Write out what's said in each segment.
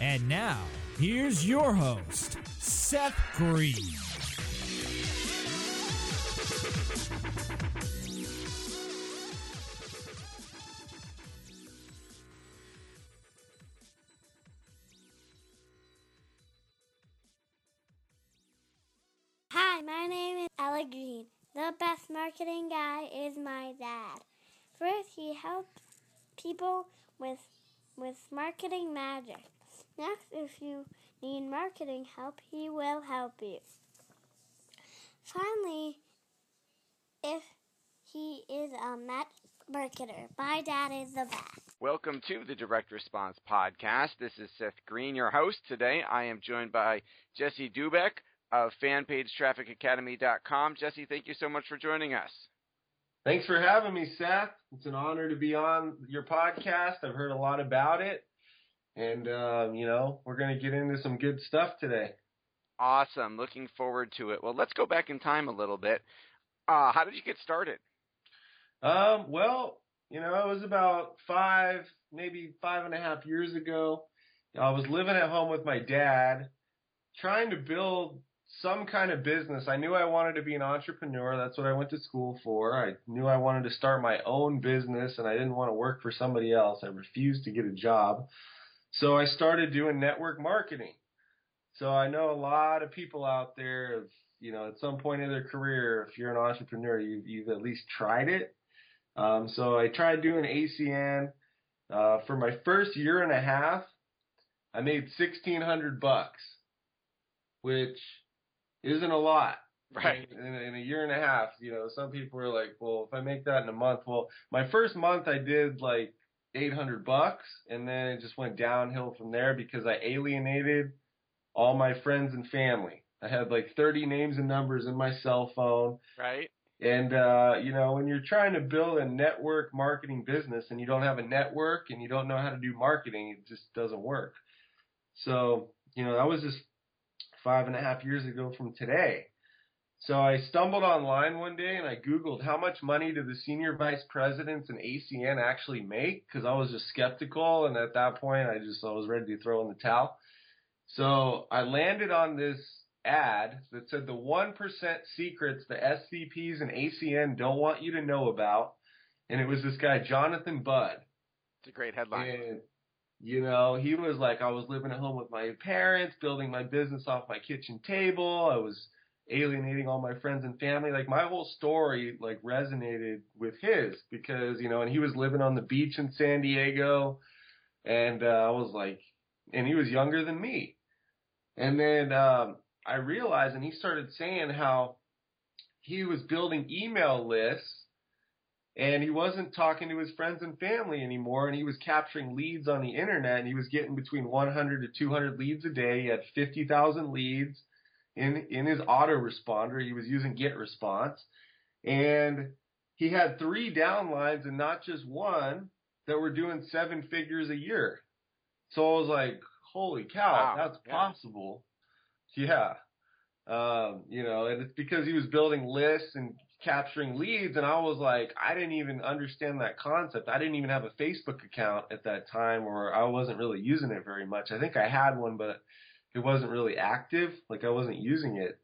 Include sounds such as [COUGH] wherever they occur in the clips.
And now, here's your host, Seth Green. Hi, my name is Ella Green. The best marketing guy is my dad. First, he helps people with with marketing magic. Next, if you need marketing help, he will help you. Finally, if he is a met marketer, my dad is the best. Welcome to the Direct Response Podcast. This is Seth Green, your host. Today I am joined by Jesse Doubek of FanPageTrafficAcademy.com. Jesse, thank you so much for joining us. Thanks for having me, Seth. It's an honor to be on your podcast. I've heard a lot about it. And, um, you know, we're going to get into some good stuff today. Awesome. Looking forward to it. Well, let's go back in time a little bit. Uh, how did you get started? Um, well, you know, it was about five, maybe five and a half years ago. I was living at home with my dad, trying to build some kind of business. I knew I wanted to be an entrepreneur. That's what I went to school for. I knew I wanted to start my own business and I didn't want to work for somebody else. I refused to get a job. So I started doing network marketing. So I know a lot of people out there, have, you know, at some point in their career, if you're an entrepreneur, you've, you've at least tried it. Um, so I tried doing ACN. Uh, for my first year and a half, I made 1600 bucks, which isn't a lot. Right. In, in a year and a half, you know, some people are like, well, if I make that in a month, well, my first month I did like 800 bucks and then it just went downhill from there because I alienated all my friends and family. I had like 30 names and numbers in my cell phone. Right. And, uh, you know, when you're trying to build a network marketing business and you don't have a network and you don't know how to do marketing, it just doesn't work. So, you know, that was just five and a half years ago from today. So I stumbled online one day and I Googled how much money do the senior vice presidents in ACN actually make? Cause I was just skeptical. And at that point, I just, I was ready to throw in the towel. So I landed on this ad that said the 1% secrets the SVPs and ACN don't want you to know about. And it was this guy, Jonathan Budd. It's a great headline. And, you know, he was like, I was living at home with my parents, building my business off my kitchen table. I was alienating all my friends and family. Like my whole story like resonated with his because, you know, and he was living on the beach in San Diego and uh, I was like and he was younger than me. And then um I realized and he started saying how he was building email lists and he wasn't talking to his friends and family anymore and he was capturing leads on the internet and he was getting between 100 to 200 leads a day. He had 50,000 leads in in his autoresponder. He was using GetResponse, and he had three downlines and not just one that were doing seven figures a year. So I was like, "Holy cow, Wow. that's Yeah. possible!" Yeah, um, you know, and it's because he was building lists and capturing leads, and I was like, I didn't even understand that concept. I didn't even have a Facebook account at that time, or I wasn't really using it very much. I think I had one, but it wasn't really active. Like I wasn't using it.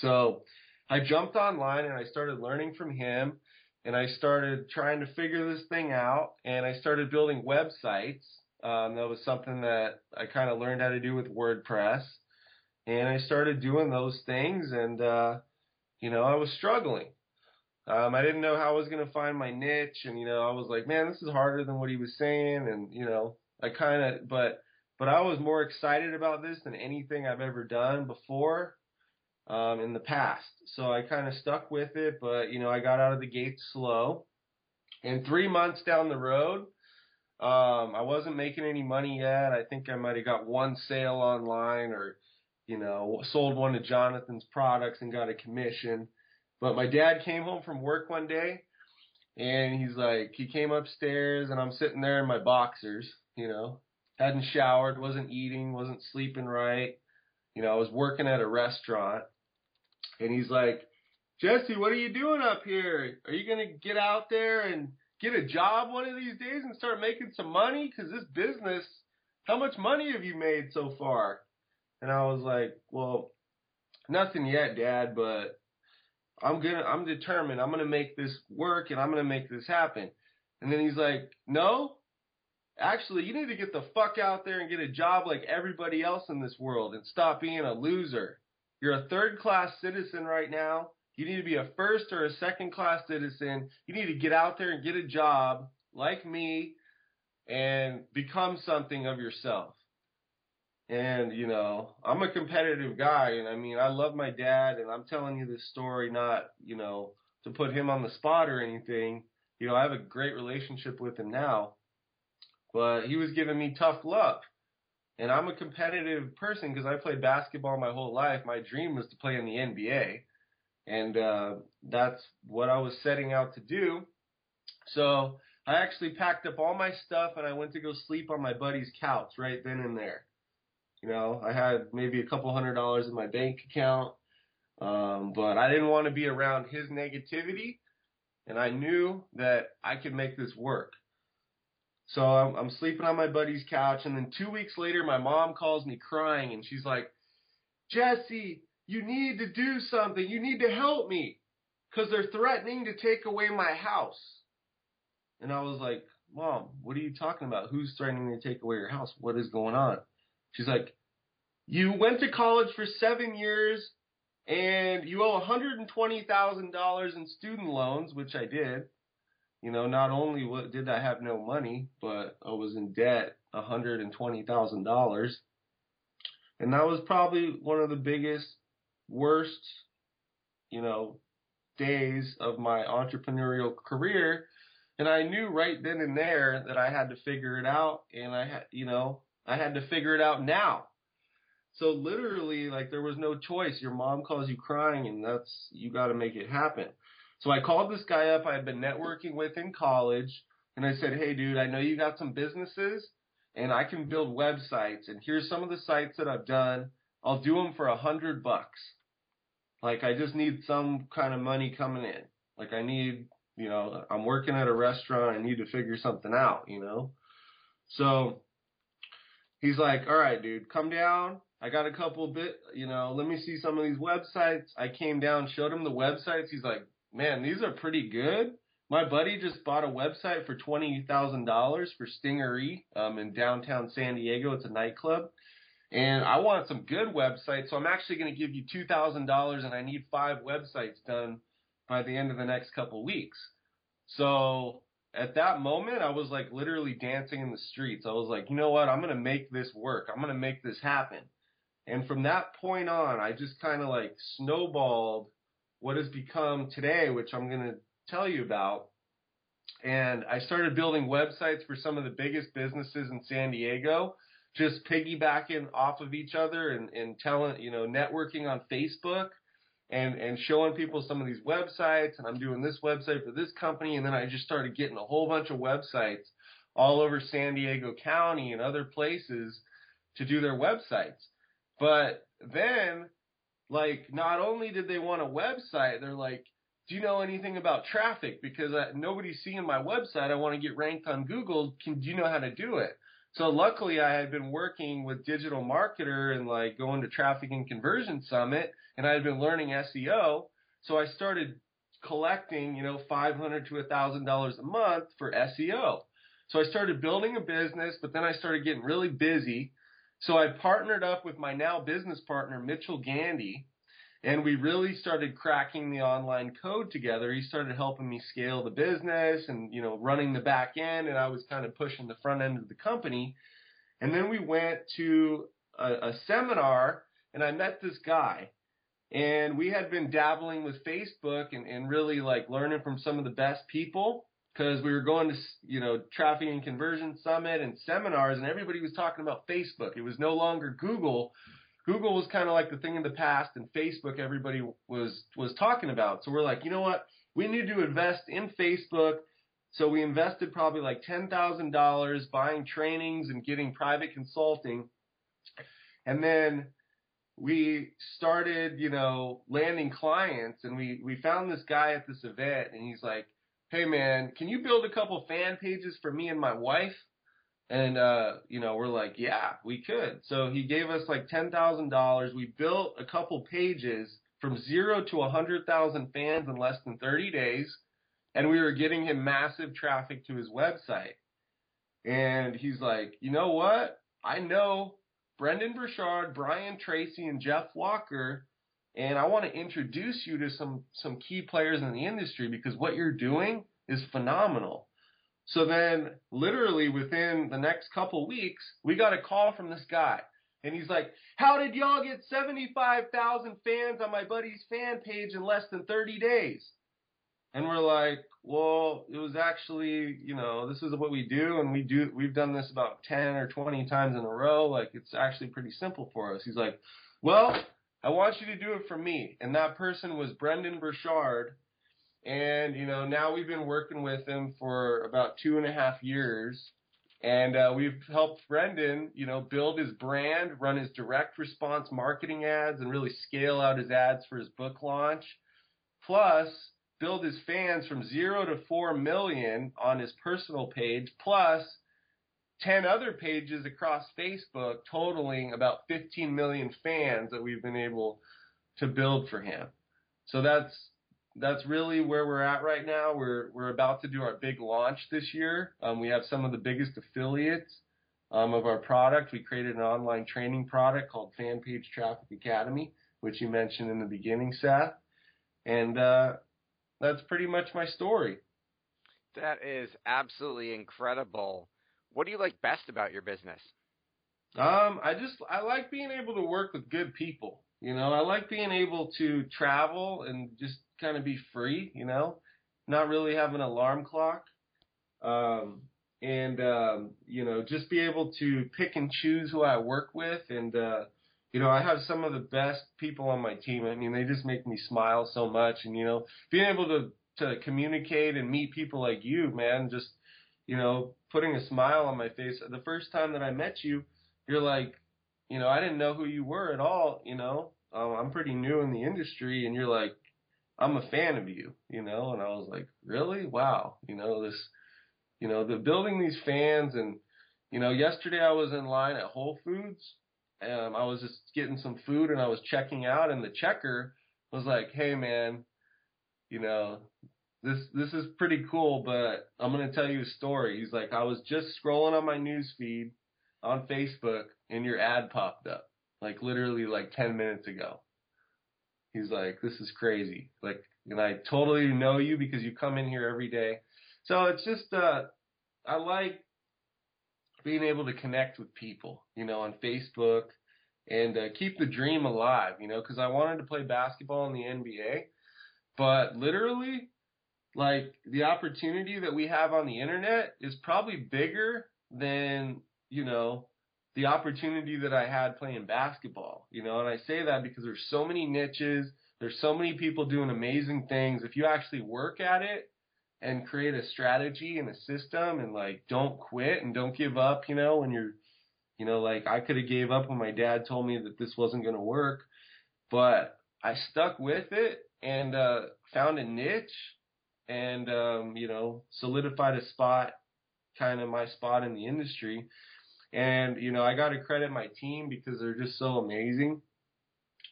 So I jumped online and I started learning from him and I started trying to figure this thing out and I started building websites. Um, that was something that I kind of learned how to do with WordPress and I started doing those things and, uh, you know, I was struggling. Um, I didn't know how I was going to find my niche. And, you know, I was like, man, this is harder than what he was saying. And, you know, I kind of, but, but I was more excited about this than anything I've ever done before um, in the past. So I kind of stuck with it, but you know, I got out of the gate slow. And three months down the road, um, I wasn't making any money yet. I think I might have got one sale online or, you know, sold one of Jonathan's products and got a commission. But my dad came home from work one day and he's like, he came upstairs and I'm sitting there in my boxers, you know, hadn't showered, wasn't eating, wasn't sleeping right. You know, I was working at a restaurant and he's like, Jesse, what are you doing up here? Are you to get out there and get a job one of these days and start making some money? Because this business, how much money have you made so far? And I was like, well, nothing yet, Dad, but I'm gonna, I'm determined. I'm gonna make this work and I'm gonna make this happen. And then he's like, no, actually, you need to get the fuck out there and get a job like everybody else in this world and stop being a loser. You're a third class citizen right now. You need to be a first or a second class citizen. You need to get out there and get a job like me and become something of yourself. And, you know, I'm a competitive guy and I mean, I love my dad and I'm telling you this story not, you know, to put him on the spot or anything. You know, I have a great relationship with him now, but he was giving me tough love. And I'm a competitive person because I played basketball my whole life. My dream was to play in the NBA. And uh, that's what I was setting out to do. So I actually packed up all my stuff and I went to go sleep on my buddy's couch right then and there. You know, I had maybe a couple hundred dollars in my bank account, um, but I didn't want to be around his negativity. And I knew that I could make this work. So I'm, I'm sleeping on my buddy's couch, and then two weeks later, my mom calls me crying, and she's like, Jesse, you need to do something. You need to help me because they're threatening to take away my house. And I was like, Mom, what are you talking about? Who's threatening to take away your house? What is going on? She's like, You went to college for seven years and you owe $120,000 in student loans, which I did. You know, not only what did I have no money, but I was in debt $120,000. And that was probably one of the biggest, worst, you know, days of my entrepreneurial career. And I knew right then and there that I had to figure it out. And I had, you know, I had to figure it out now. So literally, like, there was no choice. Your mom calls you crying, and that's, you got to make it happen. So I called this guy up I had been networking with in college and I said, Hey dude, I know you got some businesses and I can build websites and here's some of the sites that I've done. I'll do them for a hundred bucks. Like I just need some kind of money coming in. Like I need, you know, I'm working at a restaurant. I need to figure something out, you know? So he's like, all right, dude, come down. I got a couple bit, you know, let me see some of these websites. I came down, showed him the websites. He's like, man, these are pretty good. My buddy just bought a website for twenty thousand dollars for Stingaree um, in downtown San Diego. It's a nightclub, and I want some good websites. So I'm actually going to give you two thousand dollars, and I need five websites done by the end of the next couple weeks. So at that moment, I was like literally dancing in the streets. I was like, you know what? I'm going to make this work. I'm going to make this happen. And from that point on, I just kind of like snowballed what has become today, which I'm going to tell you about. And I started building websites for some of the biggest businesses in San Diego, just piggybacking off of each other and, and telling, you know, networking on Facebook and, and showing people some of these websites. And I'm doing this website for this company. And then I just started getting a whole bunch of websites all over San Diego County and other places to do their websites. But then like not only did they want a website, they're like, do you know anything about traffic? Because uh, I, nobody's seeing my website. I want to get ranked on Google. Can do you know how to do it? So luckily, I had been working with DigitalMarketer and like going to Traffic and Conversion Summit, and I had been learning SEO. So I started collecting, you know, five hundred to a thousand dollars a month for SEO. So I started building a business, but then I started getting really busy so I partnered up with my now business partner, Mitchell Gandy, and we really started cracking the online code together. He started helping me scale the business and, you know, running the back end and I was kind of pushing the front end of the company. And then we went to a, a seminar and I met this guy and we had been dabbling with Facebook and, and really like learning from some of the best people because we were going to, you know, traffic and conversion summit and seminars and everybody was talking about Facebook. It was no longer Google Google was kind of like the thing in the past, and Facebook everybody was was talking about. So we're like, you know what? We need to invest in Facebook. So we invested probably like ten thousand dollars buying trainings and getting private consulting, and then we started, you know, landing clients. And we we found this guy at this event, and he's like, "Hey man, can you build a couple fan pages for me and my wife?" And uh, you know, we're like, yeah, we could. So he gave us like ten thousand dollars. We built a couple pages from zero to a hundred thousand fans in less than thirty days, and we were getting him massive traffic to his website. And he's like, you know what? I know Brendon Burchard, Brian Tracy, and Jeff Walker, and I want to introduce you to some some key players in the industry because what you're doing is phenomenal. So then, literally within the next couple weeks, we got a call from this guy. And he's like, How did y'all get 75,000 fans on my buddy's fan page in less than 30 days? And we're like, Well, it was actually, you know, this is what we do. And we do, we've done this about 10 or 20 times in a row. Like, it's actually pretty simple for us. He's like, Well, I want you to do it for me. And that person was Brendon Burchard and, you know, now we've been working with him for about two and a half years. And uh, we've helped Brendon, you know, build his brand, run his direct response marketing ads, and really scale out his ads for his book launch. Plus, build his fans from zero to four million on his personal page, plus 10 other pages across Facebook, totaling about 15 million fans that we've been able to build for him. So that's that's really where we're at right now. We're we're about to do our big launch this year. Um, we have some of the biggest affiliates um, of our product. We created an online training product called FanPage Traffic Academy, which you mentioned in the beginning, Seth. And uh, that's pretty much my story. That is absolutely incredible. What do you like best about your business? Um, I just I like being able to work with good people. You know, I like being able to travel and just kind of be free, you know, not really have an alarm clock. Um, and, um, you know, just be able to pick and choose who I work with. And, uh, you know, I have some of the best people on my team. I mean, they just make me smile so much. And, you know, being able to, to communicate and meet people like you, man, just, you know, putting a smile on my face. The first time that I met you, you're like, you know, I didn't know who you were at all, you know. Um, I'm pretty new in the industry and you're like, I'm a fan of you, you know, and I was like, really? Wow. You know, this, you know, the building these fans and, you know, yesterday I was in line at Whole Foods. Um, I was just getting some food and I was checking out and the checker was like, Hey man, you know, this, this is pretty cool, but I'm to tell you a story. He's like, I was just scrolling on my news feed on Facebook and your ad popped up like literally like 10 minutes ago. He's like, this is crazy. Like, and I totally know you because you come in here every day. So it's just, uh, I like being able to connect with people, you know, on Facebook and uh, keep the dream alive, you know, because I wanted to play basketball in the NBA, but literally, like the opportunity that we have on the internet is probably bigger than, you know, the opportunity that I had playing basketball, you know, and I say that because there's so many niches, there's so many people doing amazing things. If you actually work at it and create a strategy and a system and like don't quit and don't give up, you know, when you're you know, like I could have gave up when my dad told me that this wasn't going to work, but I stuck with it and uh found a niche and um, you know, solidified a spot kind of my spot in the industry and, you know, I got to credit my team because they're just so amazing.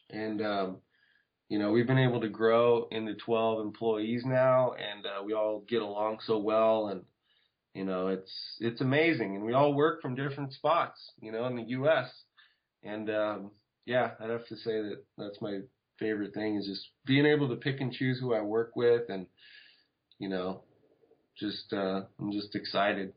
And, um, you know, we've been able to grow into 12 employees now and, uh, we all get along so well and, you know, it's, it's amazing. And we all work from different spots, you know, in the U.S. And, um, yeah, I'd have to say that that's my favorite thing is just being able to pick and choose who I work with and you know, just uh I'm just excited.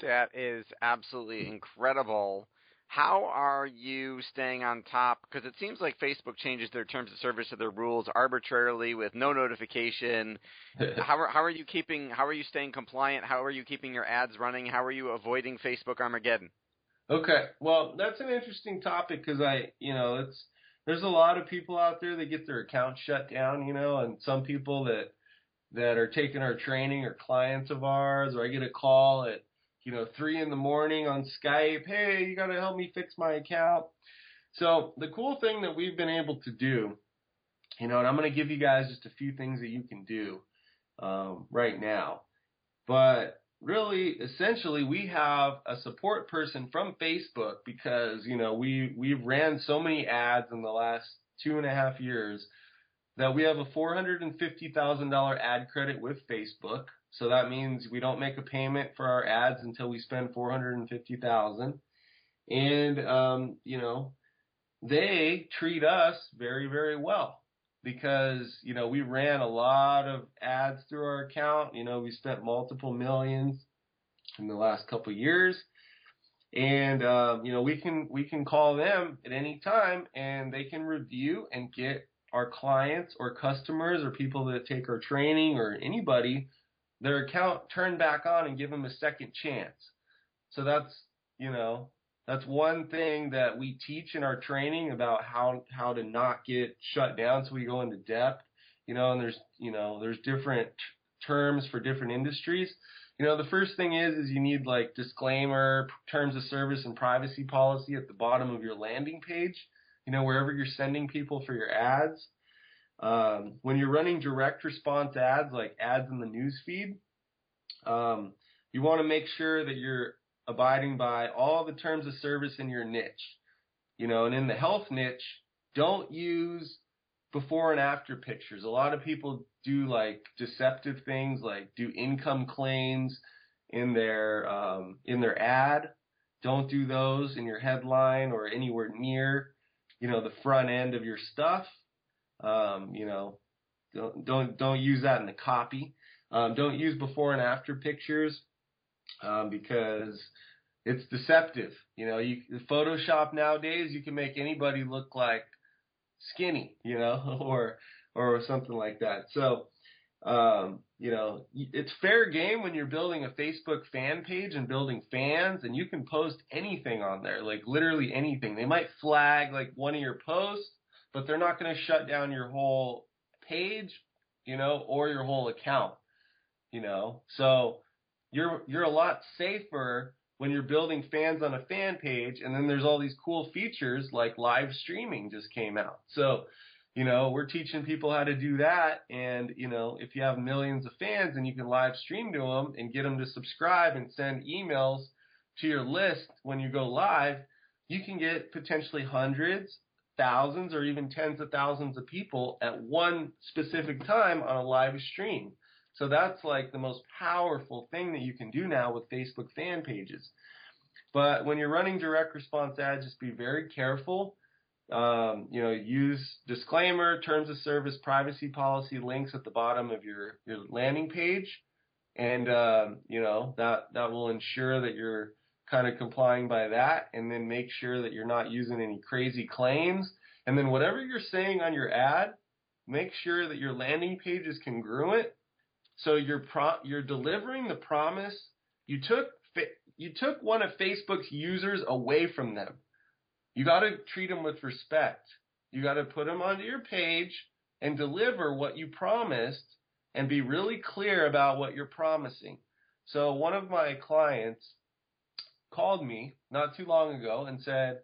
That is absolutely incredible. How are you staying on top? Because it seems like Facebook changes their terms of service or their rules arbitrarily with no notification. [LAUGHS] how are how are you keeping? How are you staying compliant? How are you keeping your ads running? How are you avoiding Facebook Armageddon? Okay, well that's an interesting topic because I, you know, it's there's a lot of people out there that get their accounts shut down, you know, and some people that that are taking our training or clients of ours, or I get a call at you know, three in the morning on Skype. Hey, you got to help me fix my account. So the cool thing that we've been able to do, you know, and I'm going to give you guys just a few things that you can do um, right now. But really, essentially, we have a support person from Facebook because you know we we've ran so many ads in the last two and a half years that we have a $450,000 ad credit with Facebook. So that means we don't make a payment for our ads until we spend 450,000. And um, you know, they treat us very very well because you know we ran a lot of ads through our account. You know, we spent multiple millions in the last couple of years. And um, you know we can we can call them at any time and they can review and get our clients or customers or people that take our training or anybody their account turned back on and give them a second chance. So that's, you know, that's one thing that we teach in our training about how how to not get shut down so we go into depth, you know, and there's, you know, there's different terms for different industries. You know, the first thing is is you need like disclaimer, terms of service and privacy policy at the bottom of your landing page, you know, wherever you're sending people for your ads. Um, when you're running direct response ads, like ads in the news feed, um, you want to make sure that you're abiding by all the terms of service in your niche. You know, and in the health niche, don't use before and after pictures. A lot of people do like deceptive things, like do income claims in their um, in their ad. Don't do those in your headline or anywhere near, you know, the front end of your stuff. Um, you know, don't don't don't use that in the copy. Um, don't use before and after pictures um, because it's deceptive. You know, you Photoshop nowadays you can make anybody look like skinny, you know, [LAUGHS] or or something like that. So, um, you know, it's fair game when you're building a Facebook fan page and building fans, and you can post anything on there, like literally anything. They might flag like one of your posts, but they're not going to shut down your whole page, you know, or your whole account, you know. So you're you're a lot safer when you're building fans on a fan page and then there's all these cool features like live streaming just came out. So, you know, we're teaching people how to do that and, you know, if you have millions of fans and you can live stream to them and get them to subscribe and send emails to your list when you go live, you can get potentially hundreds thousands or even tens of thousands of people at one specific time on a live stream. So that's like the most powerful thing that you can do now with Facebook fan pages. But when you're running direct response ads, just be very careful. Um, you know, use disclaimer, terms of service, privacy policy links at the bottom of your, your landing page. And, um, you know, that, that will ensure that you're kind of complying by that and then make sure that you're not using any crazy claims. And then whatever you're saying on your ad, make sure that your landing page is congruent. So you're pro- you're delivering the promise. You took you took one of Facebook's users away from them. You got to treat them with respect. You got to put them onto your page and deliver what you promised and be really clear about what you're promising. So one of my clients called me not too long ago and said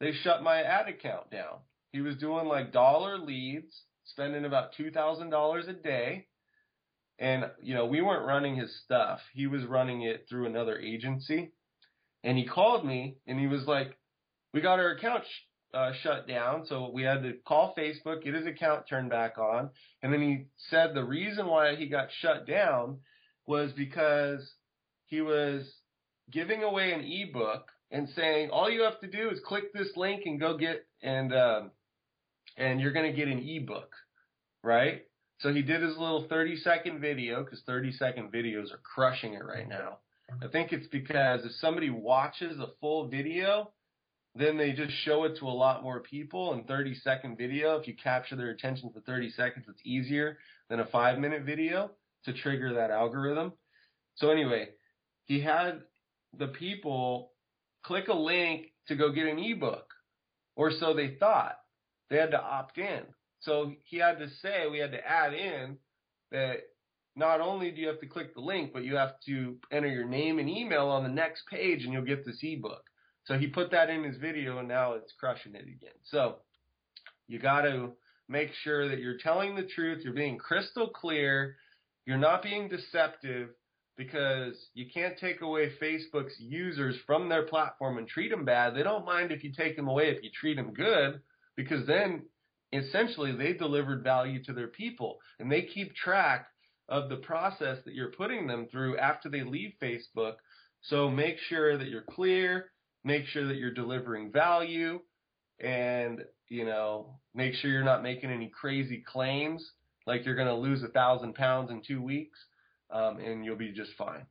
they shut my ad account down. He was doing like dollar leads, spending about $2,000 a day. And, you know, we weren't running his stuff. He was running it through another agency. And he called me and he was like, we got our account sh- uh, shut down. So we had to call Facebook, get his account turned back on. And then he said the reason why he got shut down was because he was giving away an ebook and saying all you have to do is click this link and go get and um, and you're going to get an ebook, right? So he did his little 30 second video because 30 second videos are crushing it right now. I think it's because if somebody watches a full video, then they just show it to a lot more people in 30 second video. If you capture their attention for 30 seconds, it's easier than a five minute video to trigger that algorithm. So anyway, he had the people click a link to go get an ebook, or so they thought. They had to opt in. So he had to say, we had to add in that not only do you have to click the link, but you have to enter your name and email on the next page and you'll get this ebook. So he put that in his video and now it's crushing it again. So you got to make sure that you're telling the truth, you're being crystal clear, you're not being deceptive because you can't take away Facebook's users from their platform and treat them bad. They don't mind if you take them away if you treat them good because then essentially they delivered value to their people and they keep track of the process that you're putting them through after they leave Facebook. So make sure that you're clear, make sure that you're delivering value and, you know, make sure you're not making any crazy claims like you're going to lose a thousand pounds in two weeks um, and you'll be just fine.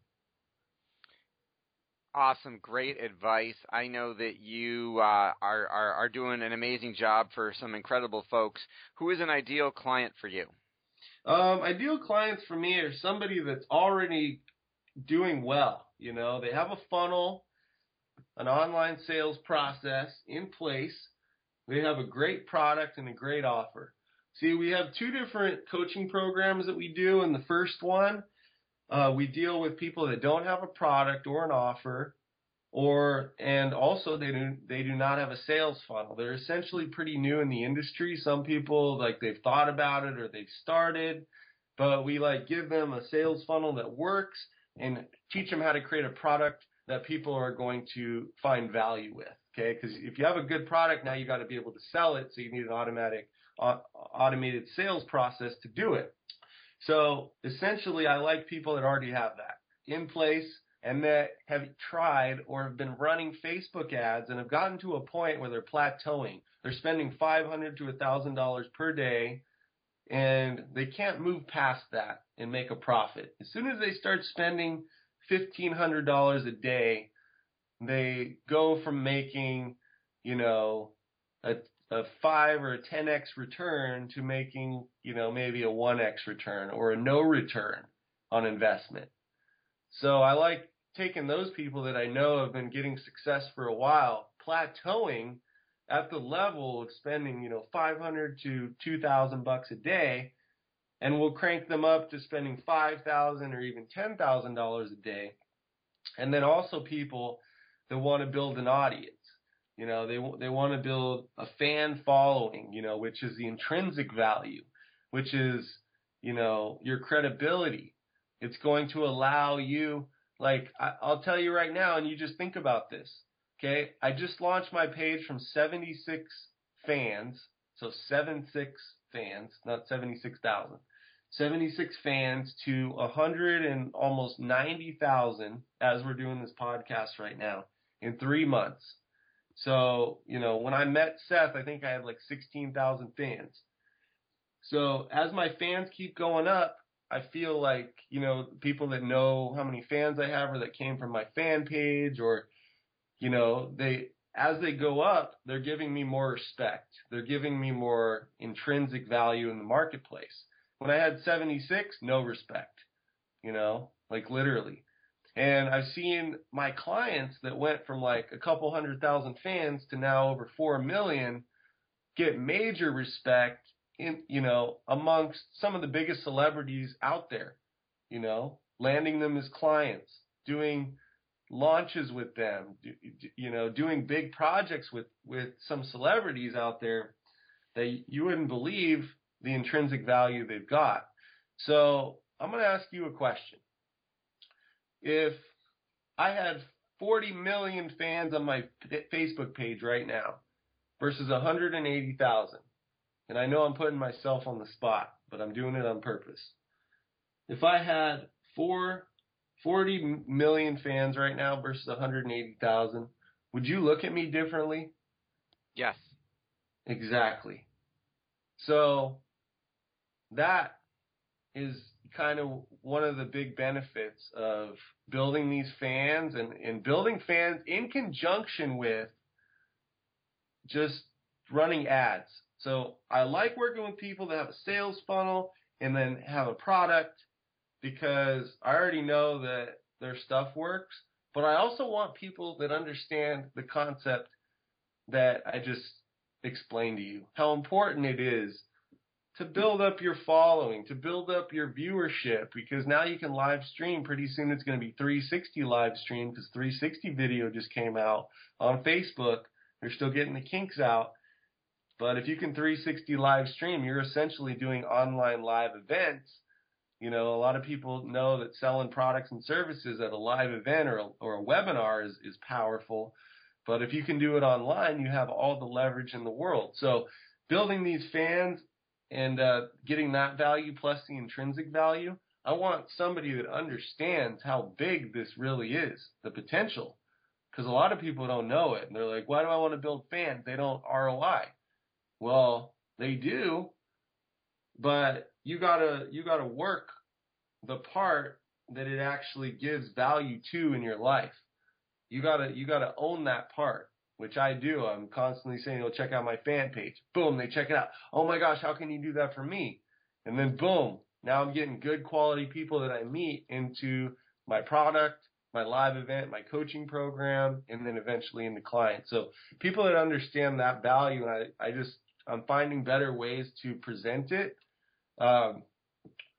Awesome, great advice. I know that you uh, are, are are doing an amazing job for some incredible folks. Who is an ideal client for you? Um, ideal clients for me are somebody that's already doing well. You know, they have a funnel, an online sales process in place. They have a great product and a great offer. See, we have two different coaching programs that we do. In the first one, uh, we deal with people that don't have a product or an offer, or and also they do they do not have a sales funnel. They're essentially pretty new in the industry. Some people like they've thought about it or they've started, but we like give them a sales funnel that works and teach them how to create a product that people are going to find value with. Okay, because if you have a good product now, you got to be able to sell it. So you need an automatic uh, automated sales process to do it. So essentially, I like people that already have that in place and that have tried or have been running Facebook ads and have gotten to a point where they're plateauing. They're spending $500 to $1,000 per day and they can't move past that and make a profit. As soon as they start spending $1,500 a day, they go from making, you know, a a five or a 10x return to making, you know, maybe a 1x return or a no return on investment. So I like taking those people that I know have been getting success for a while, plateauing at the level of spending, you know, 500 to 2000 bucks a day and we'll crank them up to spending 5000 or even $10,000 a day. And then also people that want to build an audience. You know, they they want to build a fan following, you know, which is the intrinsic value, which is, you know, your credibility. It's going to allow you, like, I, I'll tell you right now, and you just think about this. Okay, I just launched my page from 76 fans, so 76 fans, not 76,000. 76 fans to 100 and almost 90,000 as we're doing this podcast right now in three months. So, you know, when I met Seth, I think I had like 16,000 fans. So as my fans keep going up, I feel like, you know, people that know how many fans I have or that came from my fan page or, you know, they, as they go up, they're giving me more respect. They're giving me more intrinsic value in the marketplace. When I had 76, no respect, you know, like literally. And I've seen my clients that went from like a couple hundred thousand fans to now over four million get major respect in, you know, amongst some of the biggest celebrities out there, you know, landing them as clients, doing launches with them, you know, doing big projects with, with some celebrities out there that you wouldn't believe the intrinsic value they've got. So I'm going to ask you a question if I had 40 million fans on my Facebook page right now versus 180,000, and I know I'm putting myself on the spot, but I'm doing it on purpose. If I had four, 40 million fans right now versus 180,000, would you look at me differently? Yes. Exactly. So that is kind of one of the big benefits of building these fans and, and building fans in conjunction with just running ads. So I like working with people that have a sales funnel and then have a product because I already know that their stuff works. But I also want people that understand the concept that I just explained to you, how important it is to build up your following, to build up your viewership, because now you can live stream. Pretty soon it's going to be 360 live stream because 360 video just came out on Facebook. They're still getting the kinks out. But if you can 360 live stream, you're essentially doing online live events. You know, a lot of people know that selling products and services at a live event or a, or a webinar is, is powerful. But if you can do it online, you have all the leverage in the world. So building these fans and uh, getting that value plus the intrinsic value, I want somebody that understands how big this really is, the potential. Because a lot of people don't know it. And they're like, why do I want to build fans? They don't ROI. Well, they do, but you gotta you gotta work the part that it actually gives value to in your life. You gotta you gotta own that part which I do. I'm constantly saying, "Oh, check out my fan page." Boom, they check it out. Oh my gosh, how can you do that for me? And then boom, now I'm getting good quality people that I meet into my product, my live event, my coaching program, and then eventually into clients. So people that understand that value, I, I just I'm finding better ways to present it. Um,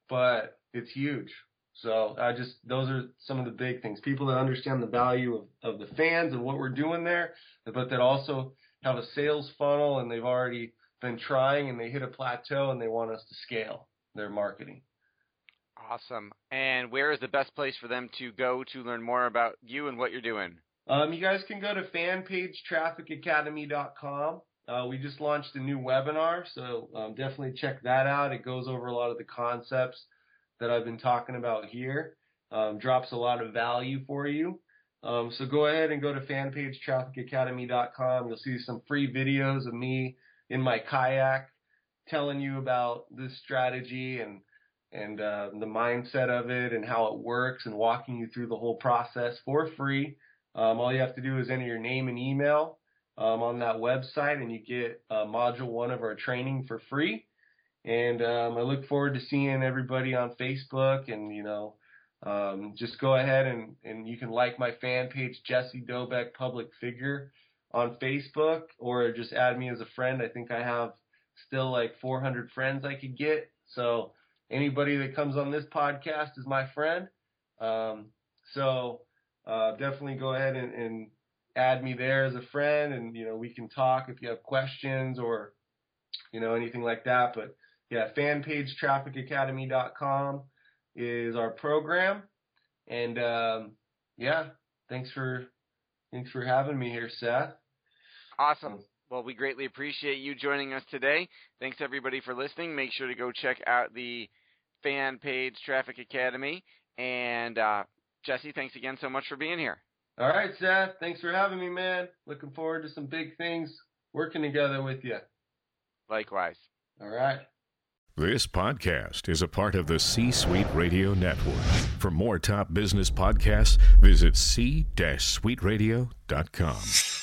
but it's huge. So I just those are some of the big things. People that understand the value of, of the fans and what we're doing there, but that also have a sales funnel and they've already been trying and they hit a plateau and they want us to scale their marketing. Awesome. And where is the best place for them to go to learn more about you and what you're doing? Um, you guys can go to fanpagetrafficacademy.com. Uh, we just launched a new webinar, so um, definitely check that out. It goes over a lot of the concepts that I've been talking about here. Um, drops a lot of value for you. Um, so go ahead and go to fanpagetrafficacademy.com. You'll see some free videos of me in my kayak telling you about this strategy and and uh, the mindset of it and how it works and walking you through the whole process for free. Um, all you have to do is enter your name and email um, on that website and you get uh, module one of our training for free. And um, I look forward to seeing everybody on Facebook and, you know, um, just go ahead and, and you can like my fan page, Jesse Doubek Public Figure on Facebook or just add me as a friend. I think I have still like 400 friends I could get. So anybody that comes on this podcast is my friend. Um, so uh, definitely go ahead and, and add me there as a friend and, you know, we can talk if you have questions or, you know, anything like that. But yeah, fanpagetrafficacademy.com is our program. And um, yeah, thanks for thanks for having me here, Seth. Awesome. Well, we greatly appreciate you joining us today. Thanks everybody for listening. Make sure to go check out the fan page Traffic Academy. And uh, Jesse, thanks again so much for being here. All right, Seth. Thanks for having me, man. Looking forward to some big things working together with you. Likewise. All right. This podcast is a part of the C Suite Radio Network. For more top business podcasts, visit c-suiteradio.com.